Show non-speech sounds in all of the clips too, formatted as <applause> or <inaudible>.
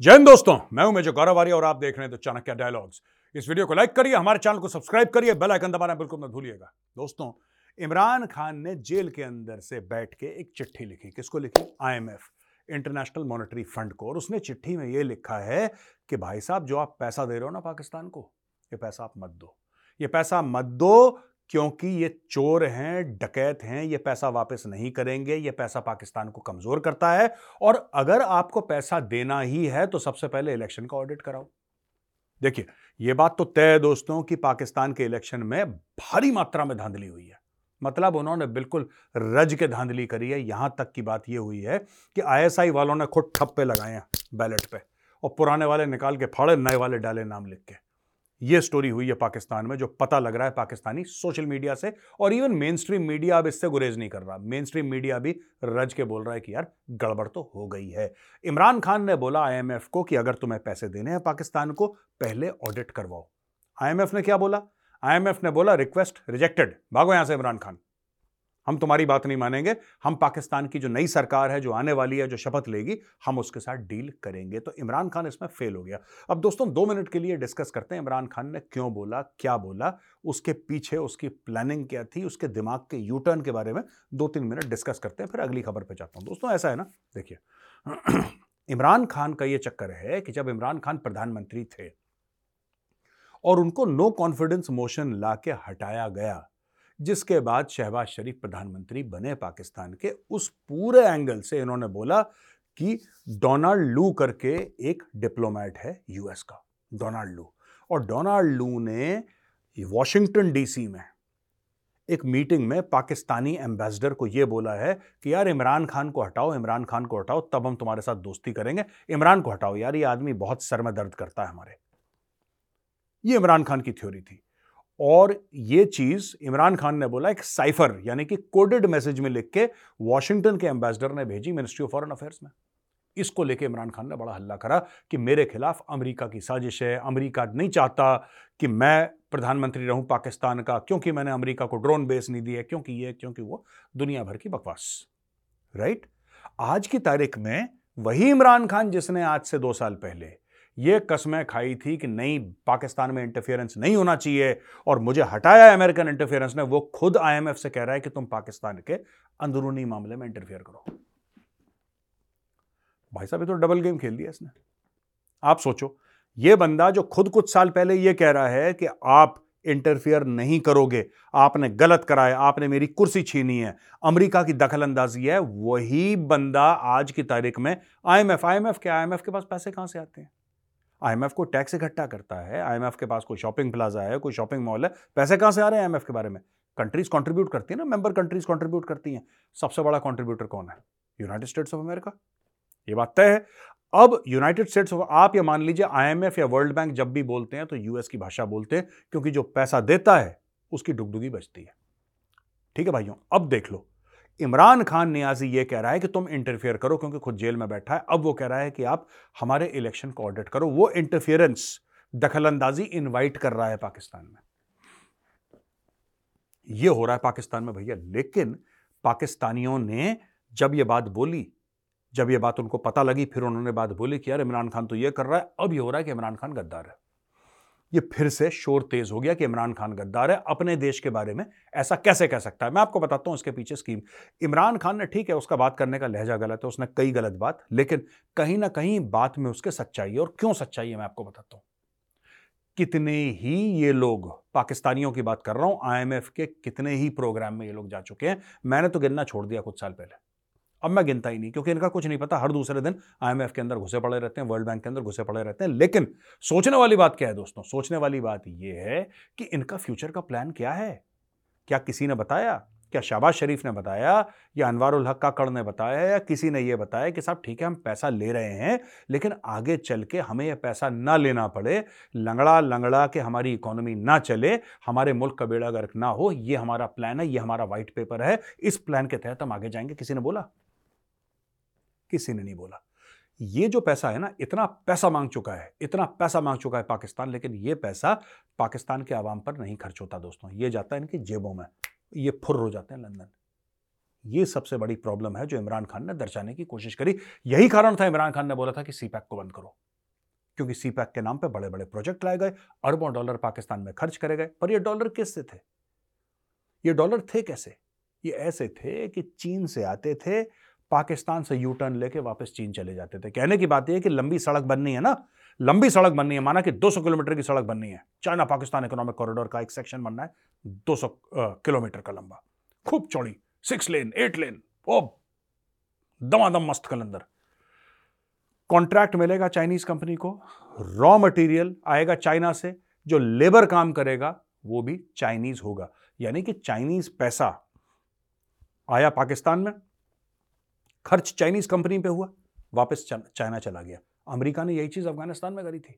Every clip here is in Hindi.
जय हिंद दोस्तों, मैं हूँ मेजर गौरव और आप देख रहे हैं तो चाणक्य डायलॉग्स इस वीडियो को लाइक करिए, हमारे चैनल को सब्सक्राइब करिए, बेल आइकन दबाना बिल्कुल मत भूलिएगा। दोस्तों, इमरान खान ने जेल के अंदर से बैठ के एक चिट्ठी लिखी। किसको लिखी? आईएमएफ इंटरनेशनल मॉनेटरी फंड को। और उसने चिट्ठी में यह लिखा है कि भाई साहब, जो आप पैसा दे रहे हो ना पाकिस्तान को, ये पैसा आप मत दो। ये पैसा मत दो क्योंकि ये चोर हैं, डकैत हैं, ये पैसा वापस नहीं करेंगे, ये पैसा पाकिस्तान को कमज़ोर करता है और अगर आपको पैसा देना ही है तो सबसे पहले इलेक्शन का ऑडिट कराओ। देखिए, ये बात तो तय है दोस्तों कि पाकिस्तान के इलेक्शन में भारी मात्रा में धांधली हुई है। मतलब उन्होंने बिल्कुल रज के धांधली करी है। यहाँ तक की बात यह हुई है कि आईएसआई वालों ने खुद ठप्पे लगाए हैं बैलेट पे और पुराने वाले निकाल के फाड़े, नए वाले डाले नाम लिख के। ये स्टोरी हुई है पाकिस्तान में, जो पता लग रहा है पाकिस्तानी सोशल मीडिया से और इवन मेन स्ट्रीम मीडिया अब इससे गुरेज नहीं कर रहा। मेन स्ट्रीम मीडिया भी रज के बोल रहा है कि यार गड़बड़ तो हो गई है। इमरान खान ने बोला आईएमएफ को कि अगर तुम्हें पैसे देने हैं पाकिस्तान को, पहले ऑडिट करवाओ। आईएमएफ ने क्या बोला? आईएमएफ ने बोला रिक्वेस्ट रिजेक्टेड भागो यहाँ से इमरान खान। हम तुम्हारी बात नहीं मानेंगे, हम पाकिस्तान की जो नई सरकार है, जो आने वाली है, जो शपथ लेगी, हम उसके साथ डील करेंगे। तो इमरान खान इसमें फेल हो गया। अब दोस्तों, दो मिनट के लिए डिस्कस करते हैं इमरान खान ने क्यों बोला, क्या बोला, उसके पीछे उसकी प्लानिंग क्या थी, उसके दिमाग के यू टर्न के बारे में दो तीन मिनट डिस्कस करते हैं, फिर अगली खबर पर जाता हूँ। दोस्तों, ऐसा है ना? देखिए, <clears throat> इमरान खान का यह चक्कर है कि जब इमरान खान प्रधानमंत्री थे और उनको नो कॉन्फिडेंस मोशन ला के हटाया गया जिसके बाद शहबाज शरीफ प्रधानमंत्री बने पाकिस्तान के, उस पूरे एंगल से इन्होंने बोला कि डोनाल्ड लू करके एक डिप्लोमेट है यूएस का, डोनाल्ड लू। और डोनाल्ड लू ने वॉशिंगटन डीसी में एक मीटिंग में पाकिस्तानी एम्बेसडर को यह बोला है कि यार इमरान खान को हटाओ, इमरान खान को हटाओ, तब हम तुम्हारे साथ दोस्ती करेंगे। इमरान को हटाओ यार, ये आदमी बहुत सर में दर्द करता है हमारे। ये इमरान खान की थ्योरी थी। और ये चीज़ इमरान खान ने बोला, एक साइफर, यानी कि कोडेड मैसेज में लिख के वॉशिंगटन के एम्बेसडर ने भेजी मिनिस्ट्री ऑफ़ फॉरेन अफेयर्स में। इसको लेके इमरान खान ने बड़ा हल्ला करा कि मेरे खिलाफ अमेरिका की साजिश है, अमेरिका नहीं चाहता कि मैं प्रधानमंत्री रहूँ पाकिस्तान का, क्योंकि मैंने अमेरिका को ड्रोन बेस नहीं दिया क्योंकि ये, क्योंकि वो, दुनिया भर की बकवास। राइट? आज की तारीख में वही इमरान खान जिसने आज से दो साल पहले ये कस्में खाई थी कि नहीं, पाकिस्तान में इंटरफेरेंस नहीं होना चाहिए और मुझे हटाया अमेरिकन इंटरफेरेंस ने, वो खुद आईएमएफ से कह रहा है कि तुम पाकिस्तान के अंदरूनी मामले में इंटरफेयर करो। भाई साहब, ये तो डबल गेम खेल दिया इसने। आप सोचो, ये बंदा जो खुद कुछ साल पहले ये कह रहा है कि आप इंटरफियर नहीं करोगे, आपने गलत कराया आपने मेरी कुर्सी छीनी है, अमेरिका की दखल अंदाजी है, वही बंदा आज की तारीख में आईएमएफ आईएमएफ के आईएमएफ के पास पैसे कहाँ से आते हैं? आईएमएफ को टैक्स इकट्ठा करता है आईएमएफ के पास कोई शॉपिंग प्लाजा है, कोई शॉपिंग मॉल है, पैसे कहाँ से आ रहे हैं आईएमएफ के बारे में? कंट्रीज़ कंट्रीब्यूट करती है ना, मेंबर कंट्रीज़ कंट्रीब्यूट करती हैं। सबसे बड़ा कंट्रीब्यूटर कौन है? यूनाइटेड स्टेट्स ऑफ़ अमेरिका ये बात तय है। अब यूनाइटेड स्टेट्स ऑफ़ आप ये मान लीजिए आईएमएफ या वर्ल्ड बैंक जब भी बोलते हैं तो यूएस की भाषा बोलते हैं, क्योंकि जो पैसा देता है, उसकी डुगडुगी बचती है। ठीक है भाइयों, अब देख लो। इमरान खान नियाजी ये कह रहा है कि तुम इंटरफेयर करो क्योंकि खुद जेल में बैठा है। अब वो कह रहा है कि आप हमारे इलेक्शन को ऑडिट करो। वो इंटरफेरेंस दखलंदाजी इनवाइट कर रहा है पाकिस्तान में। ये हो रहा है पाकिस्तान में भैया। लेकिन पाकिस्तानियों ने जब ये बात बोली, जब ये बात उनको पता लगी, फिर उन्होंने बात बोली कि यार इमरान खान तो ये कर रहा है। अब ये हो रहा है कि इमरान खान गद्दार है। ये फिर से शोर तेज हो गया कि इमरान खान गद्दार है। अपने देश के बारे में ऐसा कैसे कह सकता है? मैं आपको बताता हूँ इसके पीछे स्कीम इमरान खान ने ठीक है, उसका बात करने का लहजा गलत है, उसने कई गलत बात, लेकिन कहीं ना कहीं बात में उसके सच्चाई है। और क्यों सच्चाई है मैं आपको बताता हूँ। कितने ही ये लोग पाकिस्तानियों की बात कर रहा हूँ आईएमएफ के कितने ही प्रोग्राम में ये लोग जा चुके हैं। मैंने तो गिनना छोड़ दिया कुछ साल पहले। अब मैं गिनता ही नहीं, क्योंकि इनका कुछ नहीं पता। हर दूसरे दिन आईएमएफ के अंदर घुसे पड़े रहते हैं वर्ल्ड बैंक के अंदर घुसे पड़े रहते हैं। लेकिन सोचने वाली बात क्या है दोस्तों? सोचने वाली बात यह है कि इनका फ्यूचर का प्लान क्या है? क्या किसी ने बताया? क्या शाबाज शरीफ ने बताया? या अनवारुल हक काकड़ ने बताया? या किसी ने यह बताया कि साहब, ठीक है, हम पैसा ले रहे हैं, लेकिन आगे चल के हमें यह पैसा ना लेना पड़े। लंगड़ा लंगड़ा के हमारी इकोनॉमी ना चले, हमारे मुल्क का बेड़ा गर्क ना हो, ये हमारा प्लान है, ये हमारा व्हाइट पेपर है। इस प्लान के तहत हम आगे जाएँगे, किसी ने बोला? किसी ने नहीं बोला। ये जो पैसा है ना, इतना पैसा मांग चुका है, इतना पैसा मांग चुका है पाकिस्तान, लेकिन ये पैसा पाकिस्तान के आवाम पर नहीं खर्च होता दोस्तों। ये जाता है इनकी जेबों में, ये फुर हो जाते हैं लंदन। ये सबसे बड़ी प्रॉब्लम है जो इमरान खान ने दर्शाने की कोशिश करी। यही कारण था इमरान खान ने बोला था कि सीपैक को बंद करो, क्योंकि सीपैक के नाम पर बड़े बड़े प्रोजेक्ट लाए गए, अरबों डॉलर पाकिस्तान में खर्च करे गए। पर ये डॉलर किससे थे? ये डॉलर थे कैसे? ये ऐसे थे कि चीन से आते थे पाकिस्तान से यू टर्न लेके वापस चीन चले जाते थे। कहने की बात यह है कि लंबी सड़क बननी है ना, लंबी सड़क बननी है, माना कि 200 किलोमीटर की सड़क बननी है। चाइना पाकिस्तान इकोनॉमिक कॉरिडोर का एक सेक्शन बनना है 200 किलोमीटर का लंबा। खूब चौड़ी, सिक्स लेन, एट लेन ओ दमादम मस्त कलंदर। कॉन्ट्रैक्ट मिलेगा चाइनीज़ कंपनी को, रॉ मटेरियल आएगा चाइना से, जो लेबर काम करेगा, वो भी चाइनीज़ होगा। यानी कि चाइनीज़ पैसा आया पाकिस्तान में खर्च चाइनीज़ कंपनी पे हुआ, वापस चाइना चला गया। अमेरिका ने यही चीज़ अफ़गानिस्तान में करी थी,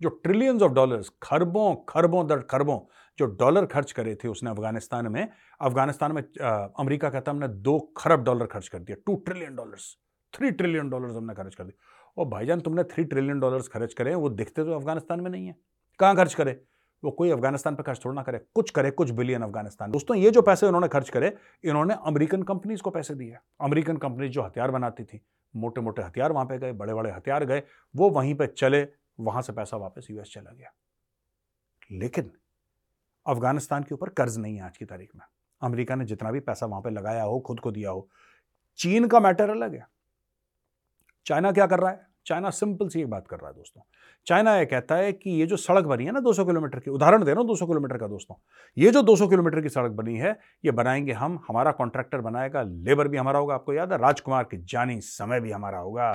जो ट्रिलियंस ऑफ़ डॉलर्स खरबों खरबों दर खरबों, जो डॉलर खर्च करे थे उसने अफ़गानिस्तान में। अफ़गानिस्तान में अमेरिका कहता हमने दो खरब डॉलर खर्च कर दिया two trillion dollars three trillion dollars हमने खर्च कर दिया। और भाईजान, तुमने थ्री ट्रिलियन डॉलर्स खर्च करे, वो दिखते तो अफ़गानिस्तान में नहीं है। कहाँ खर्च करे? वो कोई अफ़गानिस्तान पर खर्च थोड़ा ना करे, कुछ करे, कुछ बिलियन अफ़गानिस्तान। दोस्तों, ये जो पैसे उन्होंने खर्च करे, इन्होंने अमेरिकन कंपनीज़ को पैसे दिए। अमेरिकन कंपनीज़ जो हथियार बनाती थी मोटे मोटे हथियार वहाँ पे गए बड़े बड़े हथियार गए, वो वहीं पे चले, वहाँ से पैसा वापस यूएस चला गया। लेकिन अफ़गानिस्तान के ऊपर कर्ज नहीं है आज की तारीख में। अमेरिका ने जितना भी पैसा वहाँ पे लगाया हो, खुद को दिया हो, चीन का मैटर अलग है। चाइना क्या कर रहा है? चाइना सिंपल सी एक बात कर रहा है दोस्तों। चाइना ये कहता है कि ये जो सड़क बनी है ना 200 किलोमीटर की, उदाहरण दे रहा हूँ 200 किलोमीटर का दोस्तों। ये जो 200 किलोमीटर की सड़क बनी है, ये बनाएँगे हम, हमारा कॉन्ट्रैक्टर बनाएगा, लेबर भी हमारा होगा, आपको याद है? राजकुमार की जानी, समय भी हमारा होगा,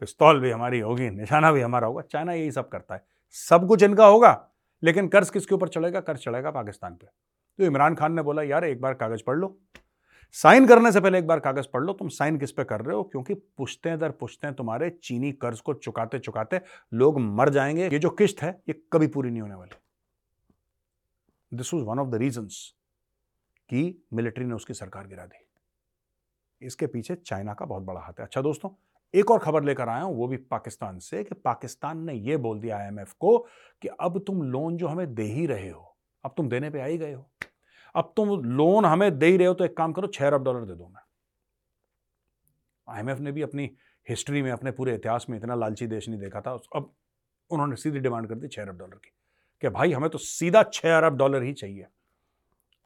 पिस्तौल भी हमारी होगी, निशाना भी हमारा होगा। चाइना यही सब करता है। सब कुछ इनका होगा, लेकिन कर्ज किसके ऊपर चलेगा कर्ज चलेगा पाकिस्तान पर तो इमरान खान ने बोला, यार, एक बार कागज़ पढ़ लो। साइन करने से पहले एक बार कागज़ पढ़ लो, तुम साइन किस पे कर रहे हो? क्योंकि पुश्ते दर पुश्ते तुम्हारे चीनी कर्ज को चुकाते चुकाते लोग मर जाएँगे। ये जो किश्त है, ये कभी पूरी नहीं होने वाली। This was one of the reason कि मिलिट्री ने उसकी सरकार गिरा दी। इसके पीछे चाइना का बहुत बड़ा हाथ है। अच्छा दोस्तों, एक और खबर लेकर आया हूँ, वो भी पाकिस्तान से, कि पाकिस्तान ने यह बोल दिया आईएमएफ को कि अब तुम लोन जो हमें दे ही रहे हो, अब तुम देने पे आ ही गए हो। अब तुम लोन हमें दे ही रहे हो तो एक काम करो, छह अरब डॉलर दे दो मैं आईएमएफ ने भी अपनी हिस्ट्री में, अपने पूरे इतिहास में इतना लालची देश नहीं देखा था। अब उन्होंने सीधी डिमांड कर दी छह अरब डॉलर की कि भाई हमें तो सीधा छह अरब डॉलर ही चाहिए।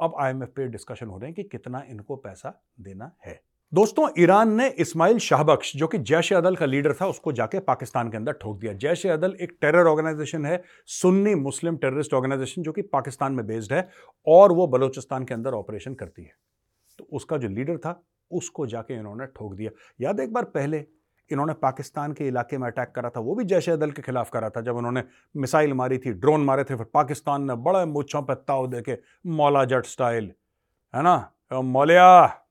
अब आईएमएफ पे डिस्कशन हो रहे हैं कि कितना इनको पैसा देना है। दोस्तों, ईरान ने इस्माइल शाहबख्श, जो कि जैश अदल का लीडर था, उसको जाके पाकिस्तान के अंदर ठोक दिया। जैश अदल एक टेरर ऑर्गेनाइजेशन है, सुन्नी मुस्लिम टेररिस्ट ऑर्गेनाइजेशन, जो कि पाकिस्तान में बेस्ड है, और वो बलोचिस्तान के अंदर ऑपरेशन करती है। तो उसका जो लीडर था, उसको जाके इन्होंने ठोक दिया। याद एक बार पहले, इन्होंने पाकिस्तान के इलाके में अटैक करा था, वो भी जैश अदल के खिलाफ करा था, जब उन्होंने मिसाइल मारी थी, ड्रोन मारे थे, फिर पाकिस्तान ने बड़े मुच्छों पर ताव देके मौला जट स्टाइल, है ना? मौलिया!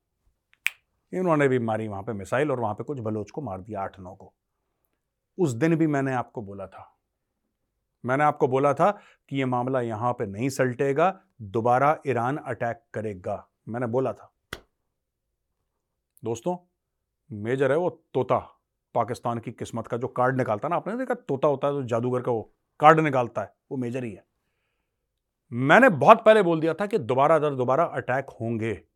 इन्होंने भी मारी वहाँ पे मिसाइल और वहाँ पे कुछ बलोच को मार दिया आठ नौ को। उस दिन भी मैंने आपको बोला था। मैंने आपको बोला था कि यह मामला यहाँ पे नहीं सलटेगा, दोबारा ईरान अटैक करेगा। मैंने बोला था। दोस्तों, मेजर है वो तोता। पाकिस्तान की किस्मत का जो कार्ड निकालता ना, आपने देखा तोता होता है जो जादूगर का वो कार्ड निकालता है, वो मेजर ही है। मैंने बहुत पहले बोल दिया था कि दोबारा दर दोबारा अटैक होंगे।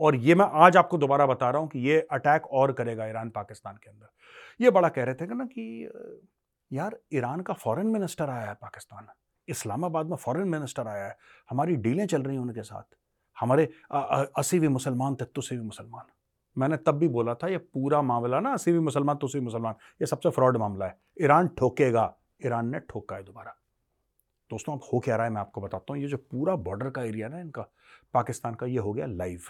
और ये मैं आज आपको दोबारा बता रहा हूँ कि ये अटैक और करेगा ईरान पाकिस्तान के अंदर। ये बड़ा कह रहे थे ना कि यार, ईरान का फॉरेन मिनिस्टर आया है पाकिस्तान। इस्लामाबाद में फॉरेन मिनिस्टर आया है। हमारी डीलें चल रही हैं उनके साथ। हमारे अस्सी भी मुसलमान थे तत्व भी मुसलमान। मैंने तब भी बोला था, ये पूरा मामला ना, अस्सी भी मुसलमान तो भी मुसलमान। ये सबसे फ्रॉड मामला है। ईरान ठोकेगा। ईरान ने ठोका है दोबारा। दोस्तों, अब हो क्या रहा है मैं आपको बताता हूँ। ये जो पूरा बॉर्डर का एरिया ना इनका, पाकिस्तान का, ये हो गया लाइव।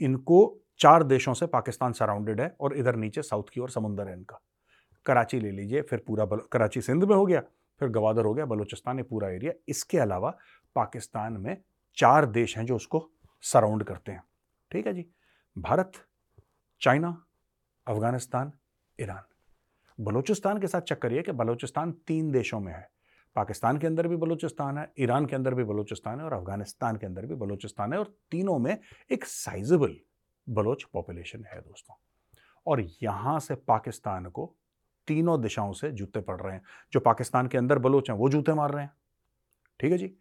इनको चार देशों से पाकिस्तान सराउंडेड है और इधर नीचे साउथ की ओर समुंदर है इनका। कराची ले लीजिए, फिर पूरा कराची सिंध में हो गया, फिर गवादर हो गया, बलूचिस्तान ये पूरा एरिया। इसके अलावा पाकिस्तान में चार देश हैं जो उसको सराउंड करते हैं। ठीक है जी? Bharat, China, Afghanistan, Iran. Balochistan के साथ चक्कर ये कि बलूचिस्तान तीन देशों में है। पाकिस्तान के अंदर भी बलूचिस्तान है, ईरान के अंदर भी बलूचिस्तान है और अफ़गानिस्तान के अंदर भी बलूचिस्तान है और तीनों में एक साइजेबल बलोच पॉपुलेशन है दोस्तों। और यहाँ से पाकिस्तान को तीनों दिशाओं से जूते पड़ रहे हैं। जो पाकिस्तान के अंदर बलोच हैं, वो जूते मार रहे हैं। ठीक है जी?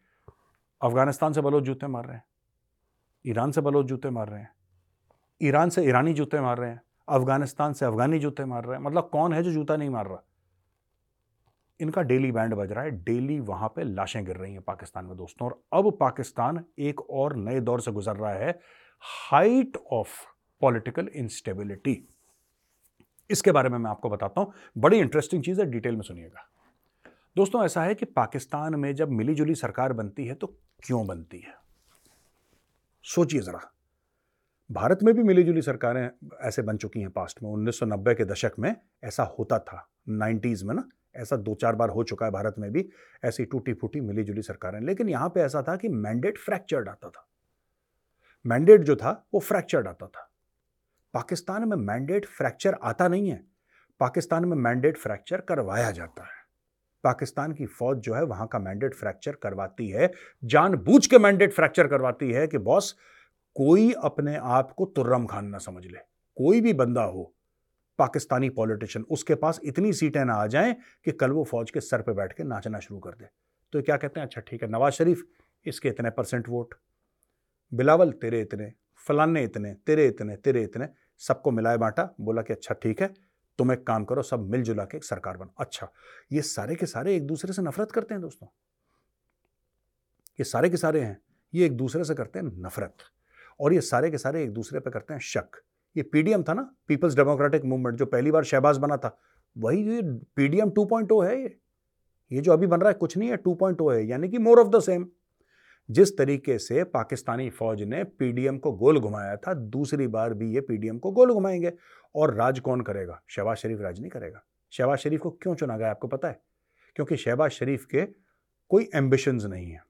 अफ़गानिस्तान से बलोच जूते मार रहे हैं। ईरान से बलोच जूते मार रहे हैं। ईरान से ईरानी जूते मार रहे हैं। अफ़गानिस्तान से अफगानी जूते मार रहे हैं। मतलब कौन है जो जूता नहीं मार रहा? इनका डेली बैंड बज रहा है, डेली वहाँ पे लाशें गिर रही हैं पाकिस्तान में दोस्तों। और अब पाकिस्तान एक और नए दौर से गुजर रहा है हाइट ऑफ़ पॉलिटिकल इंस्टेबिलिटी इसके बारे में मैं आपको बताता हूँ, बड़ी इंटरेस्टिंग चीज़ है डिटेल में सुनिएगा। दोस्तों, ऐसा है कि पाकिस्तान में जब मिलीजुली सरकार बनती है तो क्यों बनती है? सोचिए जरा। भारत में भी मिलीजुली सरकारें ऐसे बन चुकी हैं पास्ट में। 1990 के दशक में ऐसा होता था 90s में ना। ऐसा दो चार बार हो चुका है भारत में भी, ऐसी टूटी फूटी मिली जुली सरकारें। लेकिन यहाँ पे ऐसा था कि मैंडेट फ्रैक्चर्ड आता था। मैंडेट जो था, वो फ्रैक्चर्ड आता था। पाकिस्तान में मैंडेट फ्रैक्चर आता नहीं है। पाकिस्तान में मैंडेट फ्रैक्चर करवाया जाता है। पाकिस्तान की फौज जो है, वहाँ का मैंडेट फ्रैक्चर करवाती है। जानबूझ के मैंडेट फ्रैक्चर करवाती है कि बॉस कोई अपने आप को तुर्रम खान ना समझ ले। कोई भी बंदा हो पाकिस्तानी पॉलिटिशियन, उसके पास इतनी सीटें ना आ जाएँ कि कल वो फौज के सर पे बैठ के नाचना शुरू कर दे। तो क्या कहते हैं? अच्छा ठीक है, नवाज़ शरीफ, इसके इतने परसेंट वोट। बिलावल, तेरे इतने। फलाने इतने, तेरे इतने तेरे इतने। सबको मिलाए बांटा, बोला कि अच्छा ठीक है, तुम एक काम करो, सब मिलजुला के एक सरकार बनो। अच्छा ये सारे के सारे एक दूसरे से नफरत करते हैं दोस्तों? ये सारे के सारे हैं, ये एक दूसरे से करते हैं नफरत। और ये सारे के सारे एक दूसरे पर करते हैं शक। ये पीडीएम था ना पीपल्स डेमोक्रेटिक मूवमेंट जो पहली बार शहबाज बना था, वही ये पीडीएम 2.0 है ये। ये जो अभी बन रहा है, कुछ नहीं है 2.0 है, यानी कि मोर ऑफ़ द सेम जिस तरीके से पाकिस्तानी फौज ने पीडीएम को गोल घुमाया था, दूसरी बार भी ये पीडीएम को गोल घुमाएँगे। और राज कौन करेगा? शहबाज शरीफ राज नहीं करेगा। शहबाज शरीफ को क्यों चुना गया, आपको पता है? क्योंकि शहबाज शरीफ के कोई एम्बिशंस नहीं है।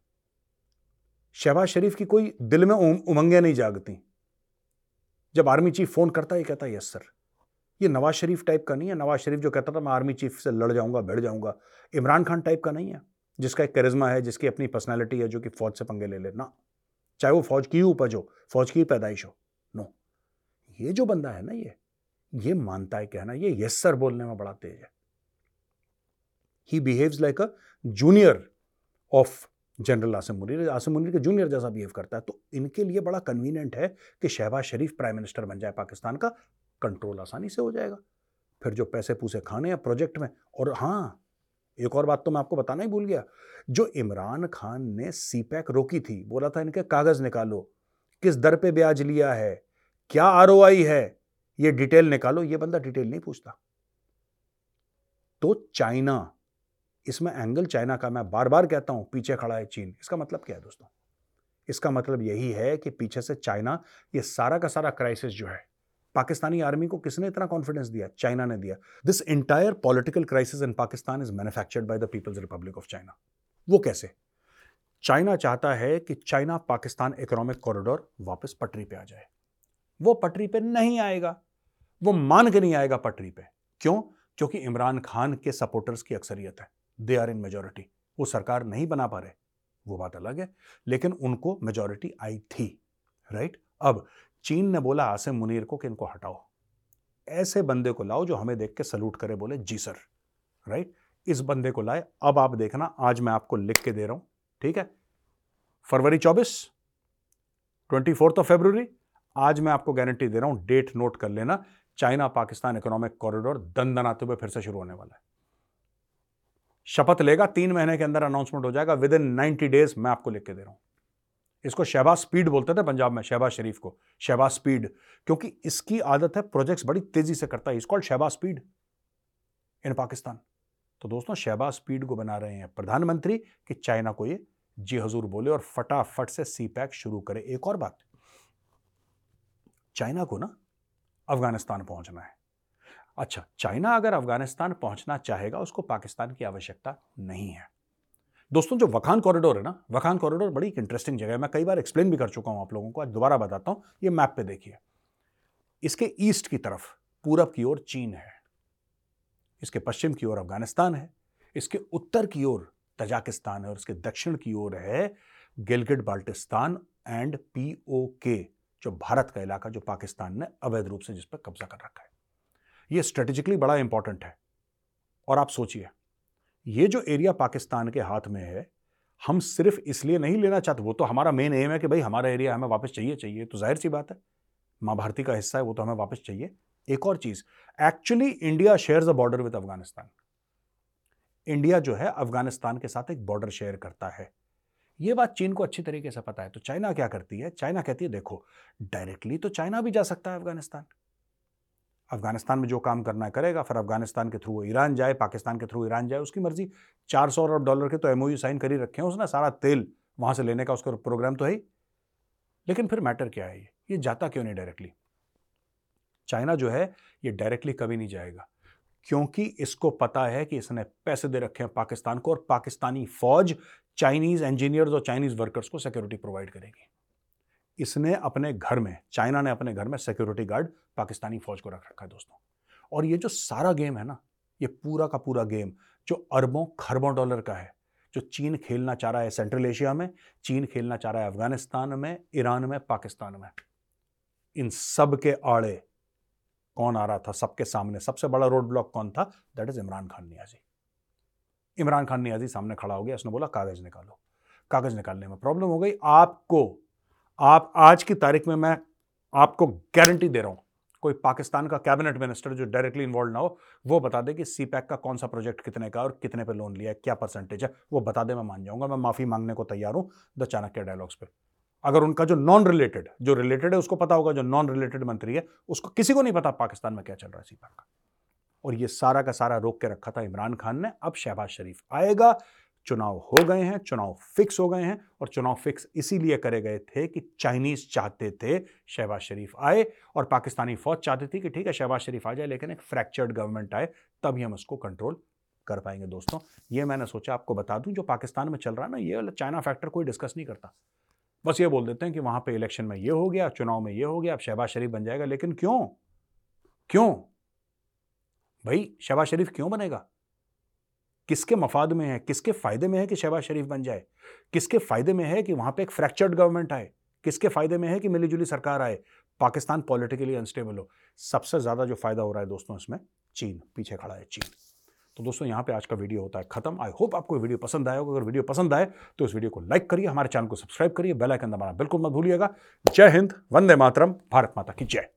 शहबाज शरीफ की कोई दिल में उमंगे नहीं जागती। जब आर्मी चीफ फ़ोन करता है कहता है, यस, सर। ये नवाज़ शरीफ टाइप का नहीं है। नवाज़ शरीफ जो कहता था, मैं आर्मी चीफ से लड़ जाऊँगा बैठ जाऊँगा। इमरान खान टाइप का नहीं है, जिसका एक करिश्मा है, जिसकी अपनी पर्सनैलिटी है, जो कि फौज से पंगे ले लेना चाहे वो फौज की उपज हो फौज की पैदाइश हो। नो। ये जो बंदा है ना, ये ये मानता है, कहना, ये यस, सर बोलने में बड़ा तेज है। He behaves like a junior of general Asim Munir. Asim Munir के जूनियर जैसा बिहेव करता है। तो इनके लिए बड़ा कन्वीनियंट है कि शहबाज शरीफ प्राइम मिनिस्टर बन जाए, पाकिस्तान का कंट्रोल आसानी से हो जाएगा। फिर जो पैसे पूसे खाने हैं प्रोजेक्ट में, और हाँ एक और बात तो मैं आपको बताना ही भूल गया। जो इमरान खान ने सी रोकी थी, बोला था इनके कागज़ निकालो। किस दर पे ब्याज लिया है? क्या आरओआई है? ये डिटेल निकालो। ये बंदा डिटेल नहीं पूछता। तो चाइना इसमें एंगल चाइना का मैं बार बार कहता हूँ, पीछे खड़ा है चीन। इसका मतलब क्या है दोस्तों? इसका मतलब यही है कि पीछे से चाइना, ये सारा का सारा क्राइसिस जो है, पाकिस्तानी आर्मी को किसने इतना कॉन्फिडेंस दिया? चाइना ने दिया। This entire political crisis in Pakistan is manufactured by the People's Republic of China वो कैसे? चाइना चाहता है कि चाइना पाकिस्तान इकोनॉमिक कॉरिडोर वापस पटरी पे आ जाए। वो पटरी पे नहीं आएगा। वो मान के नहीं आएगा पटरी पे। क्यों? क्योंकि इमरान खान के सपोर्टर्स की अक्सरियत है। They are in majority. वो सरकार नहीं बना पा रहे। वो बात अलग है, लेकिन उनको मेजोरिटी आई थी राइट अब चीन ने बोला आसिम मुनीर को कि इनको हटाओ। ऐसे बंदे को लाओ जो हमें देख के सल्यूट करे, बोले, जी सर राइट इस बंदे को लाए, अब आप देखना, आज मैं आपको लिख के दे रहा हूँ, ठीक है? फरवरी चौबीस, ट्वेंटी फोर्थ ऑफ़ फेब्रुवरी, आज मैं आपको गारंटी दे रहा हूँ डेट नोट कर लेना चाइना पाकिस्तान इकोनॉमिक कॉरिडोर दन दनाते हुए फिर से शुरू होने वाला है। शपथ लेगा, तीन महीने के अंदर अनाउंसमेंट हो जाएगा। विद इन नाइनटी डेज़ मैं आपको लिख के दे रहा हूँ। इसको शहबाज स्पीड बोलते थे पंजाब में, शहबाज शरीफ को। शहबाज स्पीड, क्योंकि इसकी आदत है प्रोजेक्ट्स बड़ी तेज़ी से करता है। इसको शहबाज स्पीड इन पाकिस्तान। तो दोस्तों, शहबाज स्पीड को बना रहे हैं प्रधानमंत्री कि चाइना को ये जी हजूर बोले और फटाफट से सी पैक शुरू करे। एक और बात, चाइना को ना अफ़गानिस्तान पहुँचना है। अच्छा चाइना अगर अफ़गानिस्तान पहुँचना चाहेगा, उसको पाकिस्तान की आवश्यकता नहीं है। दोस्तों, जो वखान कॉरिडोर है ना, वखान कॉरिडोर बड़ी इंटरेस्टिंग जगह है। मैं कई बार एक्सप्लेन भी कर चुका हूँ आप लोगों को, आज दोबारा बताता हूँ। ये मैप पे देखिए। इसके ईस्ट की तरफ़, पूरब की ओर चीन है। इसके पश्चिम की ओर अफ़गानिस्तान है। इसके उत्तर की ओर तजाकिस्तान है और इसके दक्षिण की ओर है गिलगिट बाल्टिस्तान एंड पीओके जो भारत का इलाका, जो पाकिस्तान ने अवैध रूप से जिस पर कब्जा कर रखा है। ये स्ट्रेटेजिकली बड़ा इंपॉर्टेंट है। और आप सोचिए, ये जो एरिया पाकिस्तान के हाथ में है, हम सिर्फ़ इसलिए नहीं लेना चाहते, वो तो हमारा मेन एम है कि भाई हमारा एरिया हमें वापस चाहिए चाहिए तो ज़ाहिर सी बात है, माँ भारती का हिस्सा है, वो तो हमें वापस चाहिए। एक और चीज़ actually India share a border with Afghanistan India जो है अफ़गानिस्तान के साथ एक बॉर्डर शेयर करता है। ये बात चीन को अच्छी तरीके से पता है तो चाइना क्या करती है? चाइना कहती है, देखो डायरेक्टली तो चाइना भी जा सकता है अफ़गानिस्तान। अफ़गानिस्तान में जो काम करना करेगा, फिर अफ़गानिस्तान के थ्रू ईरान जाए, पाकिस्तान के थ्रू ईरान जाए, उसकी मर्ज़ी। चार सौ अरब डॉलर के तो एमओयू साइन कर ही रखे हैं उसने, सारा तेल वहाँ से लेने का उसका प्रोग्राम तो है ही। लेकिन फिर मैटर क्या है ये? ये जाता क्यों नहीं डायरेक्टली चाइना जो है, ये डायरेक्टली कभी नहीं जाएगा, क्योंकि इसको पता है कि इसने पैसे दे रखे हैं पाकिस्तान को और पाकिस्तानी फौज चाइनीज़ इंजीनियर्स और चाइनीज़ वर्कर्स को सिक्योरिटी प्रोवाइड करेगी। इसने अपने घर में, चाइना ने अपने घर में सिक्योरिटी गार्ड पाकिस्तानी फौज को रख रखा है दोस्तों। और ये जो सारा गेम है ना, ये पूरा का पूरा गेम जो अरबों, खरबों डॉलर का है, जो चीन खेलना चाह रहा है सेंट्रल एशिया में, चीन खेलना चाह रहा है अफ़गानिस्तान में ईरान में, पाकिस्तान में। इन सब के आड़े कौन आ रहा था? सबके सामने, सबसे बड़ा रोड ब्लॉक कौन था? दैट इज़ इमरान खान नियाजी इमरान खान नियाजी सामने खड़ा हो गया, उसने बोला, कागज़ निकालो। कागज़ निकालने में प्रॉब्लम हो गई। आपको आप आज की तारीख में मैं आपको गारंटी दे रहा हूँ, कोई पाकिस्तान का कैबिनेट मिनिस्टर जो डायरेक्टली इन्वॉल्व ना हो, वो बता दे कि सी पैक का कौन सा प्रोजेक्ट कितने का और कितने पे लोन लिया है, क्या परसेंटेज है, वो बता दे, मैं मान जाऊँगा, मैं माफ़ी मांगने को तैयार हूँ द चाणक्य डायलॉग्स पे। अगर उनका जो नॉन रिलेटेड जो रिलेटेड है, उसको पता होगा, जो नॉन रिलेटेड मंत्री है, उसको किसी को नहीं पता पाकिस्तान में क्या चल रहा है सी पैक का। और ये सारा का सारा रोक के रखा था इमरान खान ने, अब शहबाज शरीफ आएगा चुनाव हो गए हैं, चुनाव फिक्स हो गए हैं और चुनाव फिक्स इसीलिए करे गए थे कि चाइनीज़ चाहते थे शहबाज शरीफ आए और पाकिस्तानी फौज चाहती थी कि ठीक है, शहबाज शरीफ आ जाए, लेकिन एक फ्रैक्चर्ड गवर्नमेंट आए तभी हम उसको कंट्रोल कर पाएँगे दोस्तों। ये मैंने सोचा आपको बता दूँ, जो पाकिस्तान में चल रहा है ना, ये चाइना फैक्टर कोई डिस्कस नहीं करता। बस ये बोल देते हैं कि वहाँ पे इलेक्शन में ये हो गया, चुनाव में ये हो गया, अब शहबाज शरीफ बन जाएगा, लेकिन क्यों? क्यों? भाई, शहबाज शरीफ क्यों बनेगा? किसके मफाद में है, किसके फ़ायदे में है कि शहबाज शरीफ बन जाए? किसके फ़ायदे में है कि वहाँ पे एक फ्रैक्चर्ड गवर्नमेंट आए? किसके फ़ायदे में है कि मिलीजुली सरकार आए? पाकिस्तान पॉलिटिकली अनस्टेबल हो। सबसे ज़्यादा जो फ़ायदा हो रहा है दोस्तों इसमें, चीन। पीछे खड़ा है चीन। तो दोस्तों यहाँ पे आज का वीडियो होता है खत्म। आई होप आपको वीडियो पसंद आया होगा। अगर वीडियो पसंद आए तो इस वीडियो को लाइक करिए, हमारे चैनल को सब्सक्राइब करिए बेल आइकन दबाना बिल्कुल मत भूलिएगा। जय हिंद, वंदे मातरम, भारत माता की जय।